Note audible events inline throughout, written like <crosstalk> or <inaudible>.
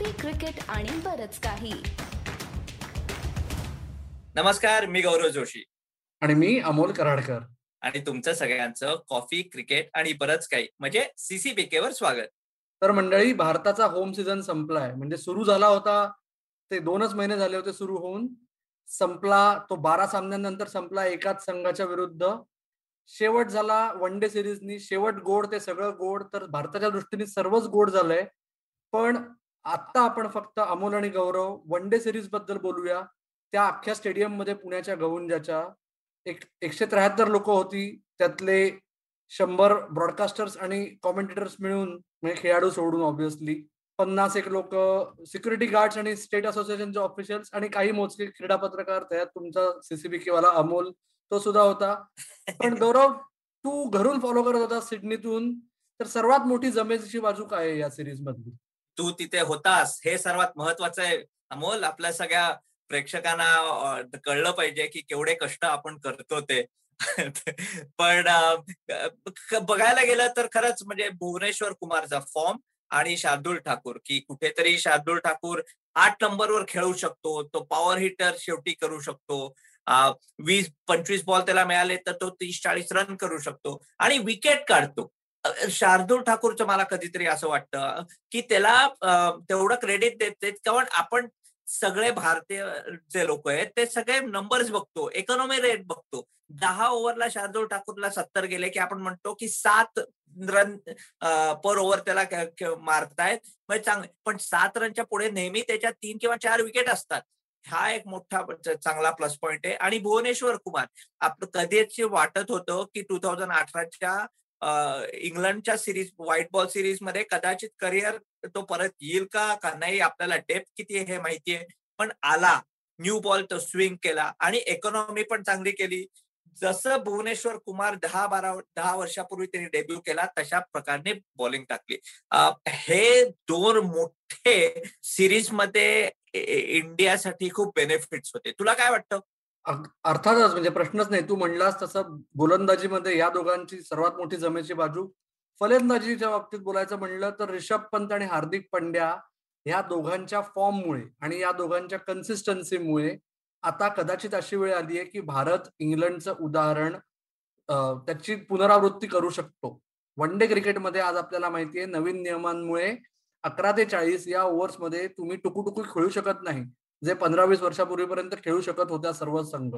Coffee cricket आणि बरच काही. नमस्कार मी गौरव जोशी. आणि मी अमोल कराडकर. आणि तुमचं सगळ्यांचं कॉफी क्रिकेट आणि बरंच काही म्हणजे सीसीबीके वर स्वागत. तर मंडळी भारताचा होम सीझन संपलाय. म्हणजे सुरू झाला होता ते दोनच महिने झाले होते सुरू होऊन. संपला तो बारा सामन्यांनंतर संपला एकाच संघाच्या विरुद्ध. शेवट झाला वन डे सिरीजनी शेवट गोड ते सगळं गोड. तर भारताच्या दृष्टीने सर्वच गोड झालंय. पण आता आपण फक्त अमोल आणि गौरव वन डे सिरीजबद्दल बोलूया. त्या अख्ख्या स्टेडियममध्ये पुण्याच्या गवुंजाच्या एक एकशे त्र्याहत्तर लोक होती. त्यातले शंभर ब्रॉडकास्टर्स आणि कॉमेंटेटर्स मिळून म्हणजे खेळाडू सोडून ऑब्व्हियसली पन्नास एक लोक सिक्युरिटी गार्ड्स आणि स्टेट असोसिएशनचे ऑफिशियल्स आणि काही मोजके क्रीडा पत्रकार त्यात. तुमचा सीसीबीके वाला अमोल तो सुद्धा होता. पण <laughs> गौरव तू घरून फॉलो करत होता सिडनीतून तर सर्वात मोठी जमेची बाजू काय आहे या सिरीज मधली? तू तिथे होतास हे सर्वात महत्वाचं आहे. अमोल आपल्या सगळ्या प्रेक्षकांना कळलं पाहिजे की केवढे कष्ट आपण करतो ते. <laughs> पण बघायला गेलं तर खरंच म्हणजे भुवनेश्वर कुमारचा फॉर्म आणि शार्दुल ठाकूर की कुठेतरी शार्दुल ठाकूर आठ नंबरवर खेळू शकतो तो पॉवर हिटर शेवटी करू शकतो. वीस पंचवीस बॉल त्याला मिळाले तर तो तीस चाळीस रन करू शकतो. आणि विकेट काढतो. शार्दूल ठाकूरचं मला कधीतरी असं वाटतं की त्याला तेवढं क्रेडिट देते कारण आपण सगळे भारतीय जे लोक आहेत ते सगळे नंबर्स बघतो इकॉनॉमी रेट बघतो. दहा ओव्हरला शार्दूल ठाकूरला सत्तर गेले की आपण म्हणतो की सात रन पर ओव्हर त्याला मारतायत. म्हणजे चांगले पण सात रनच्या पुढे नेहमी त्याच्या तीन किंवा चार विकेट असतात. हा एक मोठा चांगला प्लस पॉइंट आहे. आणि भुवनेश्वर कुमार आपलं कधीच वाटत होतं की टू थाउजंड अठराच्या इंग्लंडच्या सिरीज व्हाईट बॉल सिरीजमध्ये कदाचित करिअर तो परत येईल का का नाही आपल्याला डेप्थ किती आहे हे माहितीये पण आला न्यू बॉल तो स्विंग केला आणि इकॉनॉमी पण चांगली केली. जसं भुवनेश्वर कुमार दहा बारा दहा वर्षापूर्वी त्यांनी डेब्यू केला तशा प्रकारे बॉलिंग टाकली. हे दोन मोठे सिरीजमध्ये इंडियासाठी खूप बेनिफिट्स होते. तुला काय वाटतं? अर्थातच म्हणजे प्रश्नच नाही. तू म्हणलास तसं गोलंदाजीमध्ये या दोघांची सर्वात मोठी जमेची बाजू. फलंदाजीच्या बाबतीत बोलायचं म्हणलं तर रिषभ पंत आणि हार्दिक पंड्या या दोघांच्या फॉर्ममुळे आणि या दोघांच्या कन्सिस्टन्सीमुळे आता कदाचित अशी वेळ आली आहे की भारत इंग्लंडचं उदाहरण त्याची पुनरावृत्ती करू शकतो. वन डे क्रिकेटमध्ये आज आपल्याला माहिती आहे नवीन नियमांमुळे अकरा ते चाळीस या ओव्हर्समध्ये तुम्ही टुकू खेळू शकत नाही. जे पंधरा वीस वर्षापूर्वीपर्यंत खेळू शकत होत्या सर्व संघ.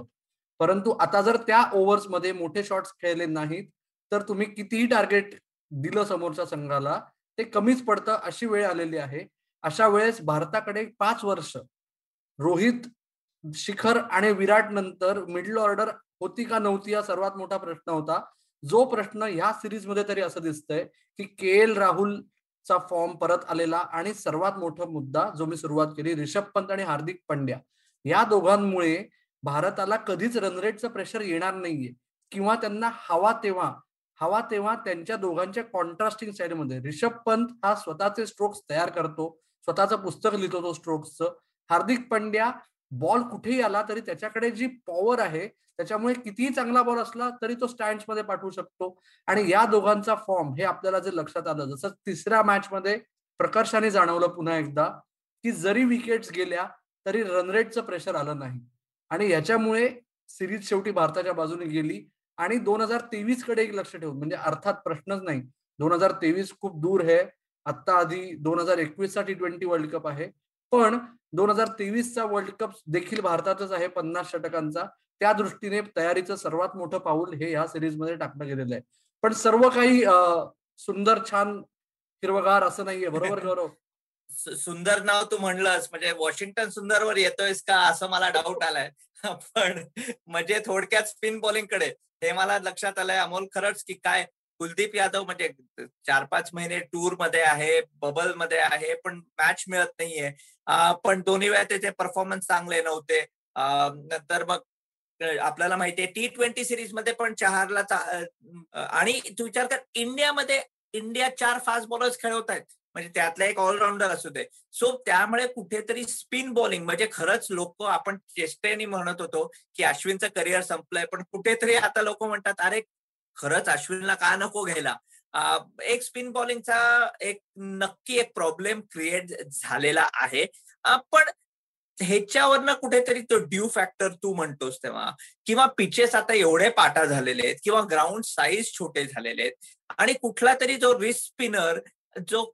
परंतु आता जर त्या ओव्हर्समध्ये मोठे शॉट्स खेळले नाहीत तर तुम्ही कितीही टार्गेट दिलं समोरच्या संघाला ते कमीच पडतं अशी वेळ आलेली आहे. अशा वेळेस भारताकडे पाच वर्ष रोहित शिखर आणि विराट नंतर मिडल ऑर्डर होती का नव्हती हा सर्वात मोठा प्रश्न होता. जो प्रश्न ह्या सिरीजमध्ये तरी असं दिसतंय की के एल राहुल चा फॉर्म परत आलेला आणि सर्वात मोठा मुद्दा जो मी सुरुवात केली रिषभ पंत आणि हार्दिक पंड्या. या दोघांमुळे भारताला कधीच रनरेटचं प्रेशर येणार नाहीये. किंवा त्यांना हवा तेव्हा हवा तेव्हा त्यांच्या दोघांच्या कॉन्ट्रास्टिंग साईडमध्ये रिषभ पंत हा स्वतःचे स्ट्रोक्स तयार करतो स्वतःचं पुस्तक लिहितो तो स्ट्रोक्सचं हार्दिक पंड्या बॉल कुठेही आला तरी त्याच्याकडे जी पॉवर आहे त्याच्यामुळे कितीही चांगला बॉल असला तरी तो स्टँडमध्ये पाठवू शकतो. आणि या दोघांचा फॉर्म हे आपल्याला जे लक्षात आलं जसं तिसऱ्या मॅच मध्ये प्रकर्षाने जाणवलं पुन्हा एकदा की जरी विकेट्स गेल्या तरी रनरेटचं प्रेशर आलं नाही. आणि याच्यामुळे सिरीज शेवटी भारताच्या बाजूने गेली. आणि दोन हजार तेवीसकडे एक लक्ष ठेवून म्हणजे अर्थात प्रश्नच नाही. दोन हजार तेवीस खूप दूर आहे. आत्ता आधी दोन हजार एकवीससाठी टी ट्वेंटी वर्ल्ड कप आहे. पण दोन हजार तेवीसचा वर्ल्ड कप देखील भारतातच आहे पन्नास षटकांचा. त्या दृष्टीने तयारीचं सर्वात मोठं पाऊल हे या सिरीजमध्ये टाकलं गेलेलं आहे. पण सर्व काही सुंदर छान हिरवगार असं नाहीये बरोबर <laughs> गौरव? सुंदर नाव तू म्हणलंस म्हणजे वॉशिंग्टन सुंदरवर येतोयस का असं मला डाऊट आलाय. <laughs> पण म्हणजे थोडक्यात स्पिन बॉलिंगकडे हे मला लक्षात आलंय अमोल खरंच की काय कुलदीप यादव म्हणजे चार पाच महिने टूरमध्ये आहे बबलमध्ये आहे पण मॅच मिळत नाहीये. पण दोन्ही वेळा त्याचे परफॉर्मन्स चांगले नव्हते. नंतर मग आपल्याला माहितीये टी ट्वेंटी सिरीजमध्ये पण चहारला आणि तू विचार कर इंडियामध्ये इंडिया चार फास्ट बॉलर्स खेळवत आहेत. म्हणजे त्यातला एक ऑलराऊंडर असू दे. सो त्यामुळे कुठेतरी स्पिन बॉलिंग म्हणजे खरंच लोक आपण चेष्टेने म्हणत होतो की अश्विनचं करिअर संपलंय पण कुठेतरी आता लोक म्हणतात अरे खरंच अश्विनला का नको घ्यायला? एक स्पिन बॉलिंगचा एक नक्की एक प्रॉब्लेम क्रिएट झालेला आहे. पण ह्याच्यावरनं कुठेतरी तो ड्यू फॅक्टर तू म्हणतोस तेव्हा. किंवा पिचेस आता एवढे पाटा झालेले आहेत किंवा ग्राउंड साईज छोटे झालेले आहेत आणि कुठला तरी जो रिस्क स्पिनर जो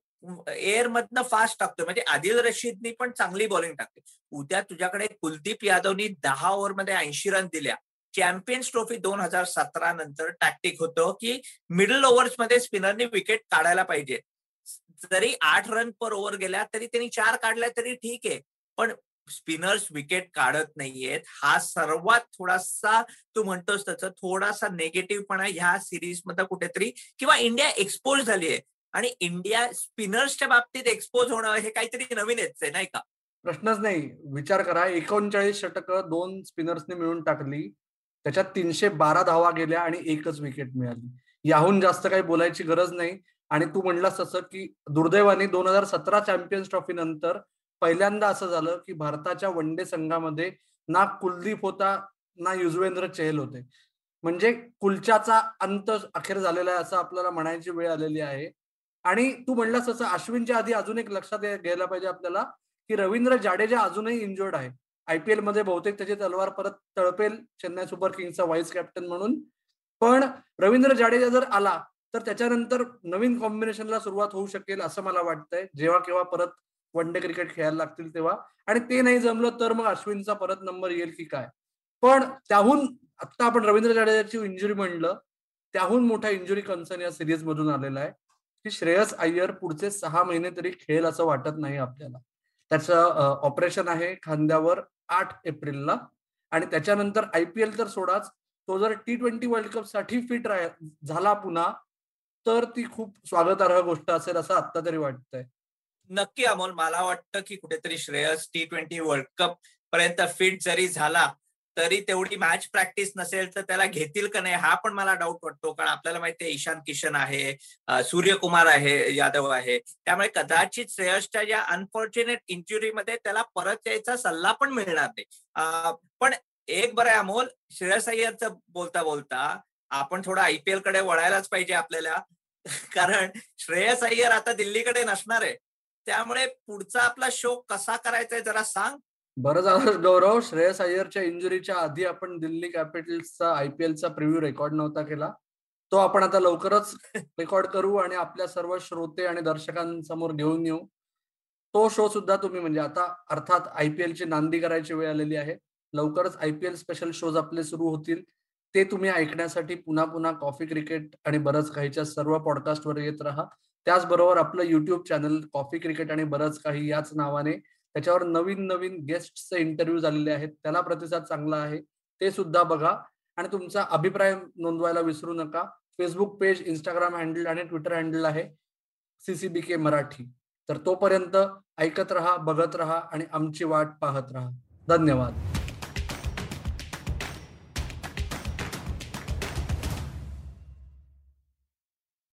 एअर मधनं फास्ट टाकतो म्हणजे आदिल रशीदनी पण चांगली बॉलिंग टाकते उद्या तुझ्याकडे कुलदीप यादवनी दहा ओव्हरमध्ये ऐंशी रन दिल्या. चॅम्पियन्स ट्रॉफी दोन हजार सतरा नंतर टॅक्टिक होतं की मिडल ओव्हर्समध्ये स्पिनरनी विकेट काढायला पाहिजे. जरी आठ रन पर ओव्हर गेल्या तरी त्यांनी चार काढल्या तरी ठीक आहे. पण स्पिनर्स विकेट काढत नाहीयेत. हा सर्वात थोडासा तू म्हणतोस त्याचा थोडासा नेगेटिव्हपणा ह्या सिरीजमध्ये कुठेतरी किंवा इंडिया एक्सपोज झाली आहे आणि इंडिया स्पिनर्सच्या बाबतीत एक्सपोज होणं हे काहीतरी नवीन आहे नाही का? प्रश्नच नाही. विचार करा. एकोणचाळीस षटक दोन स्पिनर्सने मिळून टाकली. त्याच्यात तीनशे बारा धावा गेल्या आणि एकच विकेट मिळाली. याहून जास्त काही बोलायची गरज नाही. आणि तू म्हणलास तसं की दुर्दैवाने दोन हजार सतरा चॅम्पियन्स ट्रॉफी नंतर पहिल्यांदा असं झालं की भारताच्या वन डे संघामध्ये ना कुलदीप होता ना युजवेंद्र चहल होते. म्हणजे कुलच्याचा अंत अखेर झालेला आहे असं आपल्याला म्हणायची वेळ आलेली आहे. आणि तू म्हणलास तसं अश्विनच्या आधी अजून एक लक्षात घ्यायला पाहिजे आपल्याला की रवींद्र जाडेजा अजूनही इंजर्ड आहे. आयपीएलमध्ये बहुतेक त्याची तलवार परत तळपेल चेन्नई सुपर किंग्सचा व्हाईस कॅप्टन म्हणून. पण रवींद्र जाडेजा जर आला तर त्याच्यानंतर नवीन कॉम्बिनेशनला सुरुवात होऊ शकेल असं मला वाटतंय. जेव्हा केव्हा परत वन डे क्रिकेट खेळायला लागतील तेव्हा. आणि ते नाही जमलं तर मग अश्विनचा परत नंबर येईल की काय? पण त्याहून आता आपण रवींद्र जाडेजाची इंजुरी म्हणलं त्याहून मोठा इंजुरी कन्सर्न या सिरीज मधून आलेला आहे की श्रेयस अय्यर पुढचे सहा महिने तरी खेळ असं वाटत नाही आपल्याला. त्याचं ऑपरेशन आहे खांद्यावर आठ एप्रिलला. आणि त्याच्यानंतर आयपीएल तर सोडाच तो जर टी ट्वेंटी वर्ल्ड कपसाठी फिट झाला पुन्हा तर ती खूप स्वागतार्ह गोष्ट असेल असं आता तरी वाटतंय. नक्की अमोल मला वाटतं की कुठेतरी Shreyas T twenty world cup पर्यंत फिट जरी झाला तरी तेवढी मॅच प्रॅक्टिस नसेल तर त्याला घेतील का नाही हा पण मला डाऊट वाटतो. कारण आपल्याला माहिती आहे ईशान किशन आहे सूर्यकुमार आहे यादव आहे. त्यामुळे कदाचित श्रेयसच्या या अनफॉर्च्युनेट इंजुरीमध्ये त्याला परत यायचा सल्ला पण मिळणार नाही. पण एक बरं आहे अमोल श्रेयस अय्यरचं बोलता बोलता आपण थोडं आयपीएलकडे वळायलाच पाहिजे आपल्याला. कारण श्रेयस अय्यर आता दिल्लीकडे नसणार आहे. त्यामुळे पुढचा आपला शो कसा करायचा आहे जरा सांग. बरं झालं गौरव. श्रेयस अय्यरच्या इंजुरीच्या आधी आपण दिल्ली कॅपिटल्सचा आयपीएलचा प्रिव्ह्यू रेकॉर्ड नव्हता केला. तो आपण आता लवकरच रेकॉर्ड करू आणि आपल्या सर्व श्रोते आणि दर्शकांसमोर घेऊन येऊ. तो शो सुद्धा तुम्ही म्हणजे आता अर्थात आयपीएलची नांदी करायची वेळ आलेली आहे. लवकरच आयपीएल स्पेशल शोज आपले सुरू होतील. ते तुम्ही ऐकण्यासाठी पुन्हा पुन्हा कॉफी क्रिकेट आणि बरंच काहीच्या सर्व पॉडकास्टवर येत राहा. त्याचबरोबर आपलं युट्यूब चॅनल कॉफी क्रिकेट आणि बरंच काही याच नावाने त्याच्यावर नवीन नवीन गेस्टचे इंटरव्ह्यू झालेले आहेत. त्याला प्रतिसाद चांगला आहे. ते सुद्धा बघा. आणि तुमचा अभिप्राय नोंदवायला विसरू नका. फेसबुक पेज इंस्टाग्राम हँडल आणि ट्विटर हँडल आहे. CCB K Marathi. तर तोपर्यंत ऐकत रहा बघत रहा आणि आमची वाट पाहत रहा. धन्यवाद.